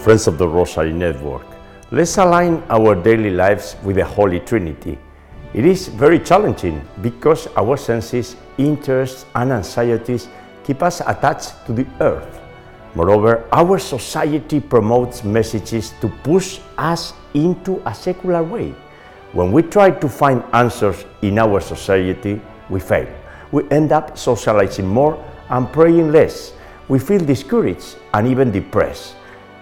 friends of the Rosary Network. Let's align our daily lives with the Holy Trinity. It is very challenging because our senses, interests, and anxieties keep us attached to the earth. Moreover, our society promotes messages to push us into a secular way. When we try to find answers in our society, we fail. We end up socializing more and praying less. We feel discouraged and even depressed.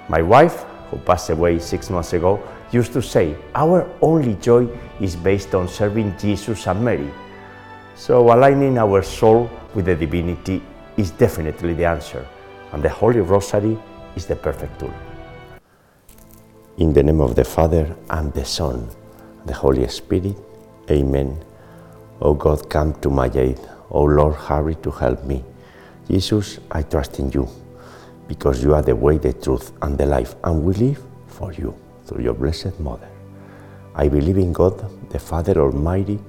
My wife, who passed away six months ago, used to say, Our only joy is based on serving Jesus and Mary. So, aligning our soul with the divinity is definitely the answer, and the Holy Rosary is the perfect tool. In the name of the Father, and the Son, the Holy Spirit, Amen. O God, come to my aid. O Lord, hurry to help me. Jesus, I trust in you because you are the way, the truth, and the life, and we live for you through your Blessed Mother. I believe in God, the Father Almighty,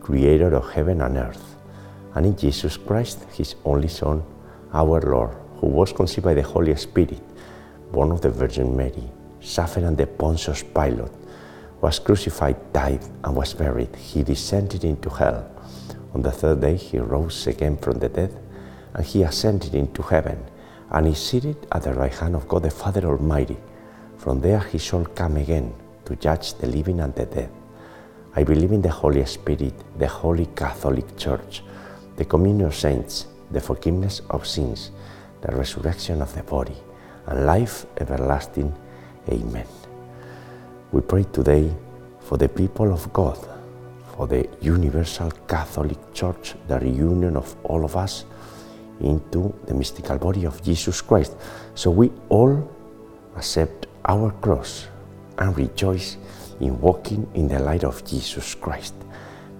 creator of heaven and earth, and in Jesus Christ, his only Son, our Lord, who was conceived by the Holy Spirit, born of the Virgin Mary, suffered under Pontius Pilate, was crucified, died, and was buried. He descended into hell. On the third day, he rose again from the dead, and he ascended into heaven and is seated at the right hand of God the Father Almighty. From there he shall come again to judge the living and the dead. I believe in the Holy Spirit, the Holy Catholic Church, the communion of saints, the forgiveness of sins, the resurrection of the body, and life everlasting. Amen. We pray today for the people of God, for the Universal Catholic Church, the reunion of all of us into the mystical body of Jesus Christ. So we all accept our cross and rejoice in walking in the light of Jesus Christ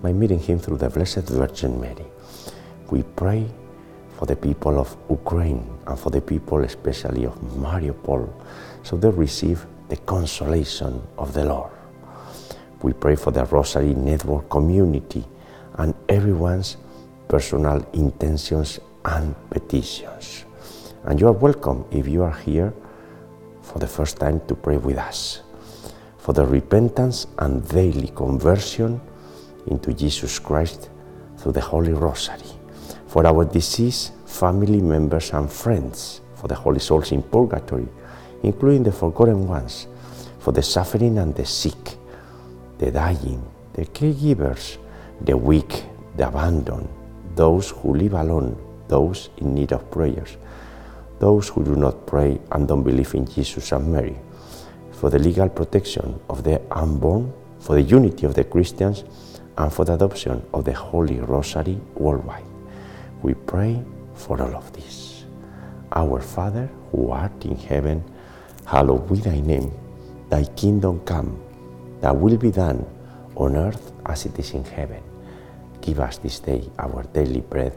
by meeting Him through the Blessed Virgin Mary. We pray for the people of Ukraine and for the people, especially of Mariupol, so they receive the consolation of the Lord. We pray for the Rosary Network community and everyone's personal intentions and petitions. And you are welcome if you are here for the first time to pray with us for the repentance and daily conversion into Jesus Christ through the Holy Rosary, for our deceased family members and friends, for the holy souls in purgatory, including the forgotten ones, for the suffering and the sick, the dying, the caregivers, the weak, the abandoned, those who live alone, those in need of prayers, those who do not pray and don't believe in Jesus and Mary, for the legal protection of the unborn, for the unity of the Christians, and for the adoption of the Holy Rosary worldwide. We pray for all of this. Our Father, who art in heaven, hallowed be thy name. Thy kingdom come, thy will be done on earth as it is in heaven. Give us this day our daily bread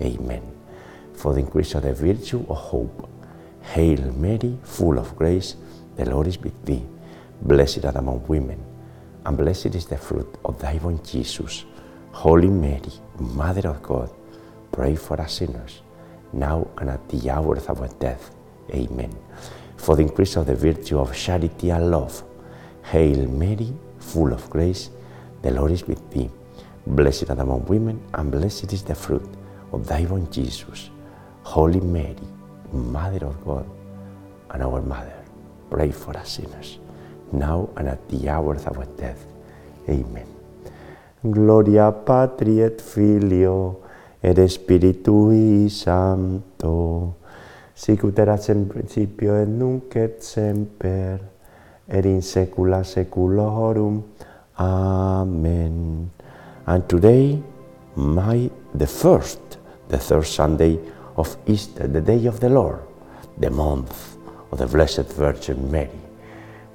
Amen. For the increase of the virtue of hope. Hail Mary, full of grace, the Lord is with thee. Blessed art among women, and blessed is the fruit of thy womb, Jesus. Holy Mary, Mother of God, pray for us sinners, now and at the hour of our death. Amen. For the increase of the virtue of charity and love. Hail Mary, full of grace, the Lord is with thee. Blessed art among women, and blessed is the fruit of thy womb, Jesus. Holy Mary, Mother of God, and our Mother, pray for us sinners, now and at the hour of our death. Amen. Gloria Patri et Filio et Spiritui Sancto, sic ut erat in principio et nunc et semper, et in saecula saeculorum. Amen. And today, May the first, the third Sunday of Easter, the day of the Lord, the month of the Blessed Virgin Mary,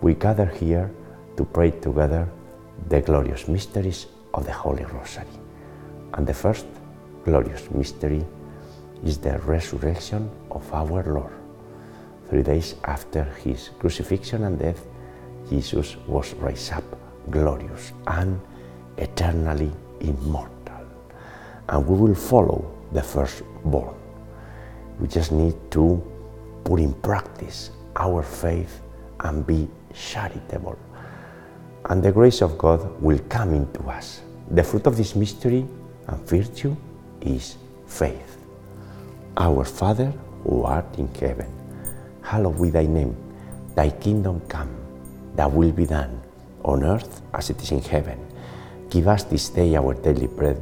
we gather here to pray together the glorious mysteries of the Holy Rosary. And the first glorious mystery is the resurrection of our Lord. Three days after his crucifixion and death, Jesus was raised up glorious and eternally immortal. And we will follow the firstborn. We just need to put in practice our faith and be charitable. And the grace of God will come into us. The fruit of this mystery and virtue is faith. Our Father who art in heaven, hallowed be thy name. Thy kingdom come, thy will be done, on earth as it is in heaven. Give us this day our daily bread,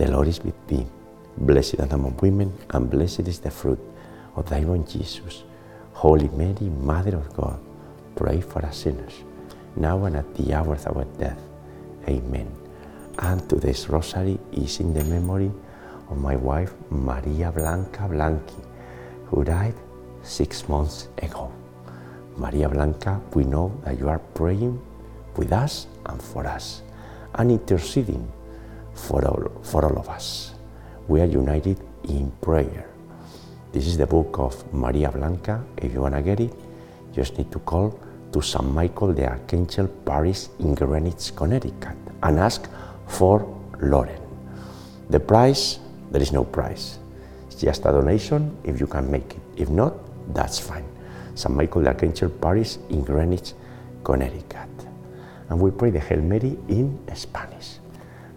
the Lord is with thee. Blessed art among women, and blessed is the fruit of thy womb, Jesus. Holy Mary, Mother of God, pray for us sinners, now and at the hour of our death. Amen. And today's rosary is in the memory of my wife, Maria Blanca Blanqui, who died six months ago. Maria Blanca, we know that you are praying with us and for us, and interceding for all, for all of us. We are united in prayer. This is the book of Maria Blanca. If you want to get it, you just need to call to St. Michael the Archangel Parish in Greenwich, Connecticut, and ask for Lauren. The price, there is no price. It's just a donation if you can make it. If not, that's fine. St. Michael the Archangel Parish in Greenwich, Connecticut. And we pray the Hail Mary in Spanish.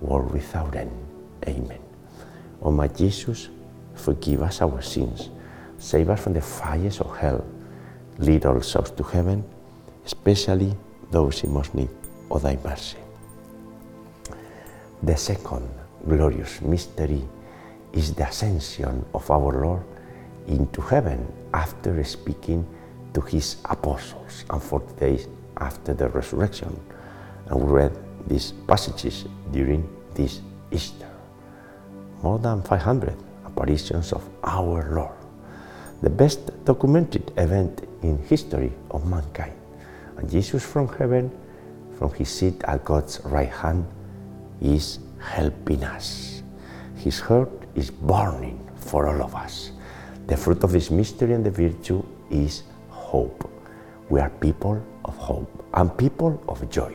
world without end. Amen. O my Jesus, forgive us our sins, save us from the fires of hell, lead all souls to heaven, especially those in most need of thy mercy. The second glorious mystery is the ascension of our Lord into heaven after speaking to his apostles and 40 days after the resurrection. And we read these passages during this Easter. More than 500 apparitions of our Lord, the best documented event in history of mankind. And Jesus from heaven, from his seat at God's right hand, is helping us. His heart is burning for all of us. The fruit of this mystery and the virtue is hope. We are people of hope and people of joy.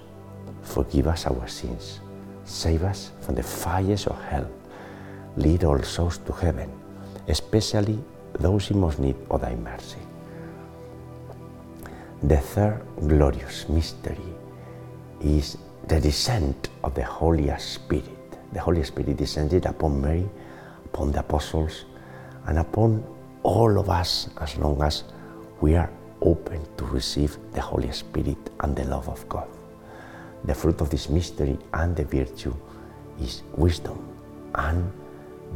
forgive us our sins, save us from the fires of hell, lead all souls to heaven, especially those in most need of thy mercy. The third glorious mystery is the descent of the Holy Spirit. The Holy Spirit descended upon Mary, upon the apostles, and upon all of us as long as we are open to receive the Holy Spirit and the love of God. The fruit of this mystery and the virtue is wisdom and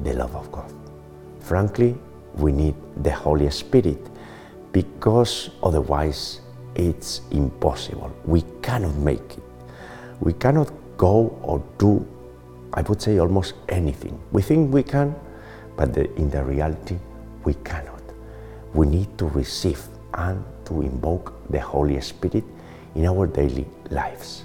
the love of God. Frankly, we need the Holy Spirit because otherwise it's impossible. We cannot make it. We cannot go or do, I would say, almost anything. We think we can, but the, in the reality, we cannot. We need to receive and to invoke the Holy Spirit in our daily lives.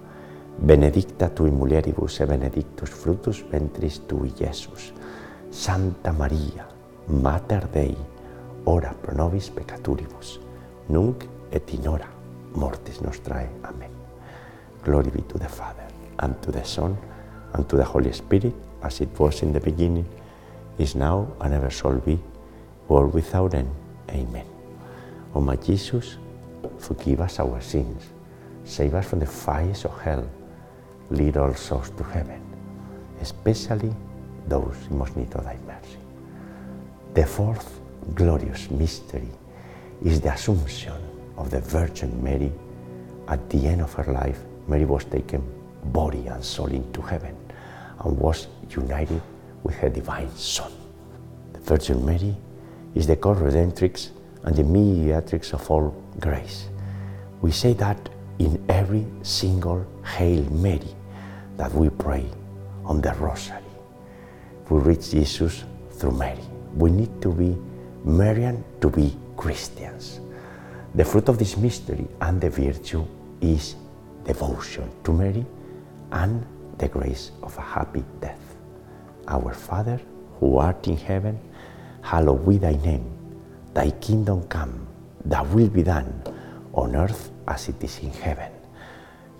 benedicta tui mulieribus e benedictus fructus ventris tui, Iesus. Santa Maria, Mater Dei, ora pro nobis peccaturibus, nunc et in hora mortis nostrae. Amen. Glory be to the Father, and to the Son, and to the Holy Spirit, as it was in the beginning, is now, and ever shall be, world without end. Amen. O my Jesus, forgive us our sins, save us from the fires of hell, lead all souls to heaven, especially those in most need of thy mercy. The fourth glorious mystery is the Assumption of the Virgin Mary. At the end of her life, Mary was taken body and soul into heaven and was united with her divine Son. The Virgin Mary is the co-redemptrix and the mediatrix of all grace. We say that in every single Hail Mary that we pray on the Rosary. We reach Jesus through Mary. We need to be Marian to be Christians. The fruit of this mystery and the virtue is devotion to Mary and the grace of a happy death. Our Father, who art in heaven, hallowed be thy name. Thy kingdom come, thy will be done, on earth as it is in heaven.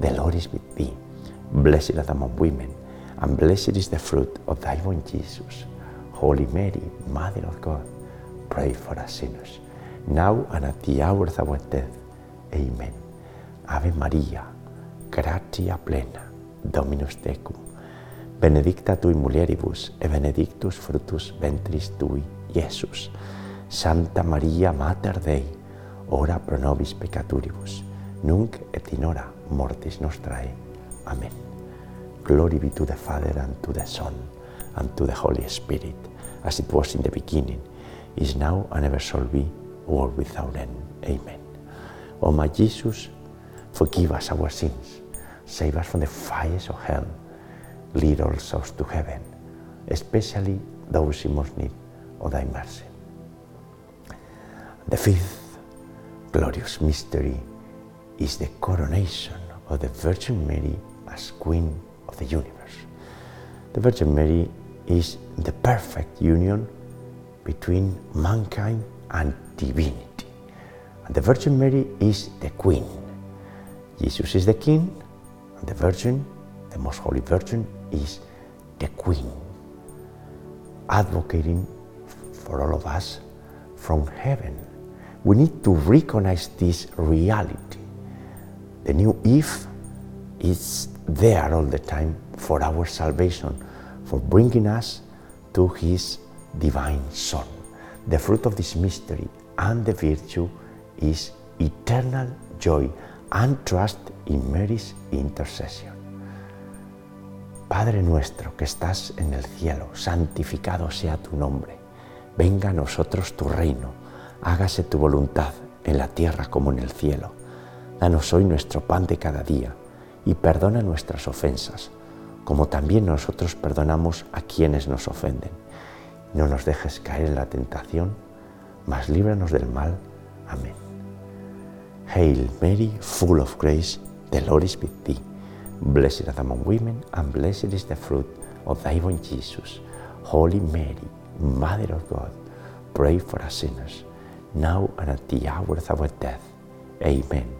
The Lord is with thee. Blessed art among women, and blessed is the fruit of thy womb, Jesus. Holy Mary, Mother of God, pray for us sinners, now and at the hour of our death. Amen. Ave Maria, gratia plena, Dominus tecum. Benedicta tui mulieribus, e benedictus fructus ventris tui, Iesus. Santa Maria, Mater Dei, ora pro nobis peccaturibus, nunc et in hora mortis nostrae. Amen. Glory be to the Father, and to the Son, and to the Holy Spirit, as it was in the beginning, is now, and ever shall be, world without end. Amen. O my Jesus, forgive us our sins, save us from the fires of hell, lead all souls to heaven, especially those in most need of thy mercy. The fifth glorious mystery is the coronation of the Virgin Mary as Queen of the universe. The Virgin Mary is the perfect union between mankind and divinity. And the Virgin Mary is the Queen. Jesus is the King, and the Virgin, the Most Holy Virgin, is the Queen, advocating for all of us from heaven. We need to recognize this reality. The new Eve is there all the time for our salvation, for bringing us to His divine Son. The fruit of this mystery and the virtue is eternal joy and trust in Mary's intercession. Padre nuestro que estás en el cielo, santificado sea tu nombre. Venga a nosotros tu reino, hágase tu voluntad en la tierra como en el cielo. Danos hoy nuestro pan de cada día y perdona nuestras ofensas, como también nosotros perdonamos a quienes nos ofenden. No nos dejes caer en la tentación, mas líbranos del mal. Amén. Hail Mary, full of grace, the Lord is with thee. Blessed thou among women, and blessed is the fruit of thy womb, Jesus. Holy Mary, Mother of God, pray for us sinners, now and at the hour of our death. Amen.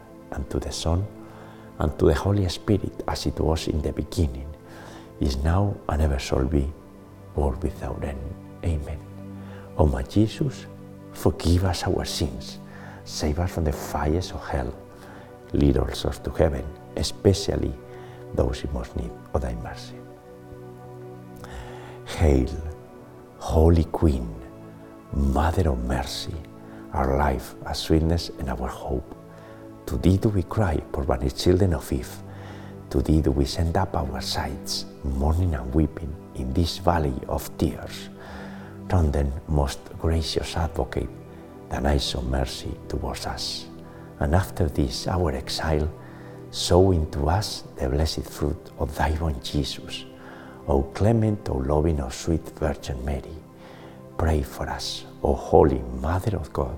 and to the Son, and to the Holy Spirit, as it was in the beginning, is now, and ever shall be, world without end. Amen. O my Jesus, forgive us our sins, save us from the fires of hell, lead all souls to heaven, especially those in most need of thy mercy. Hail, Holy Queen, Mother of Mercy, our life, our sweetness, and our hope. To thee do we cry, poor banished children of Eve. To thee do we send up our sighs, mourning and weeping in this valley of tears. Turn then, most gracious advocate, thine eyes of mercy towards us. And after this our exile, sow into us the blessed fruit of thy womb, Jesus. O clement, O loving, O sweet Virgin Mary, pray for us, O Holy Mother of God,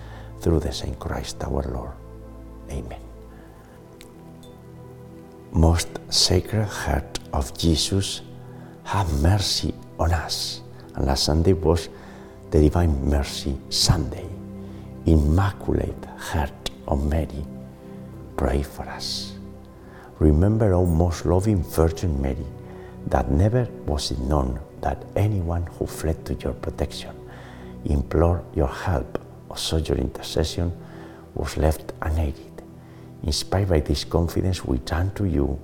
Through the same Christ our Lord. Amen. Most Sacred Heart of Jesus, have mercy on us. And last Sunday was the Divine Mercy Sunday. Immaculate Heart of Mary, pray for us. Remember, O most loving Virgin Mary, that never was it known that anyone who fled to your protection, implored your help, sought your intercession, was left unaided. Inspired by this confidence, we turn to you,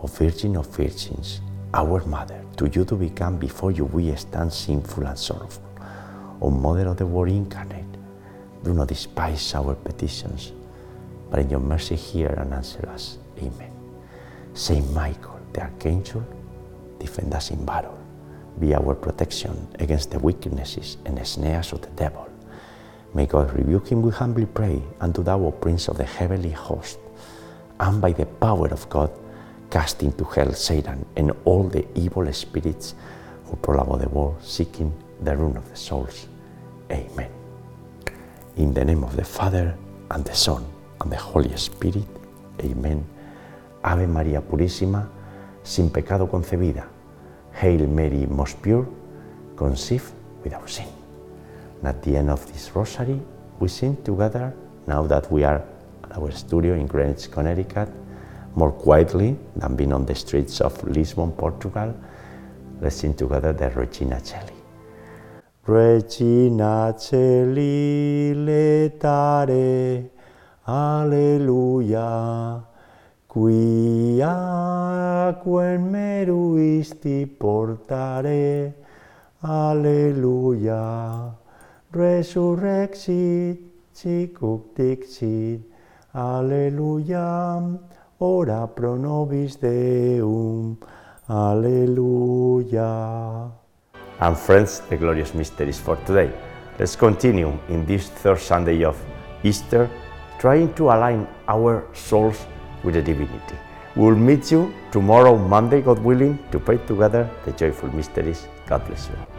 O Virgin of Virgins, our Mother. To you to become before you we stand sinful and sorrowful. O Mother of the Word incarnate, do not despise our petitions, but in your mercy hear and answer us. Amen. Saint Michael, the Archangel, defend us in battle. Be our protection against the weaknesses and snares of the devil. May God rebuke him, we humbly pray, and to thou, O Prince of the heavenly host, and by the power of God, cast into hell Satan and all the evil spirits who prowl the world seeking the ruin of the souls. Amen. In the name of the Father, and the Son, and the Holy Spirit. Amen. Ave María Purísima, sin pecado concebida. Hail Mary, most pure, conceived without sin. at the end of this rosary, we sing together, now that we are at our studio in Greenwich, Connecticut, more quietly than being on the streets of Lisbon, Portugal, let's sing together the Regina Celli. Regina Celi letare, alleluia, quia quen meruisti portare, alleluia. Resurrexit, sicut dixit, Alleluia, ora pro nobis Deum, Alleluia. And friends, the glorious mysteries for today. Let's continue in this third Sunday of Easter, trying to align our souls with the divinity. We'll meet you tomorrow, Monday, God willing, to pray together the joyful mysteries. God bless you.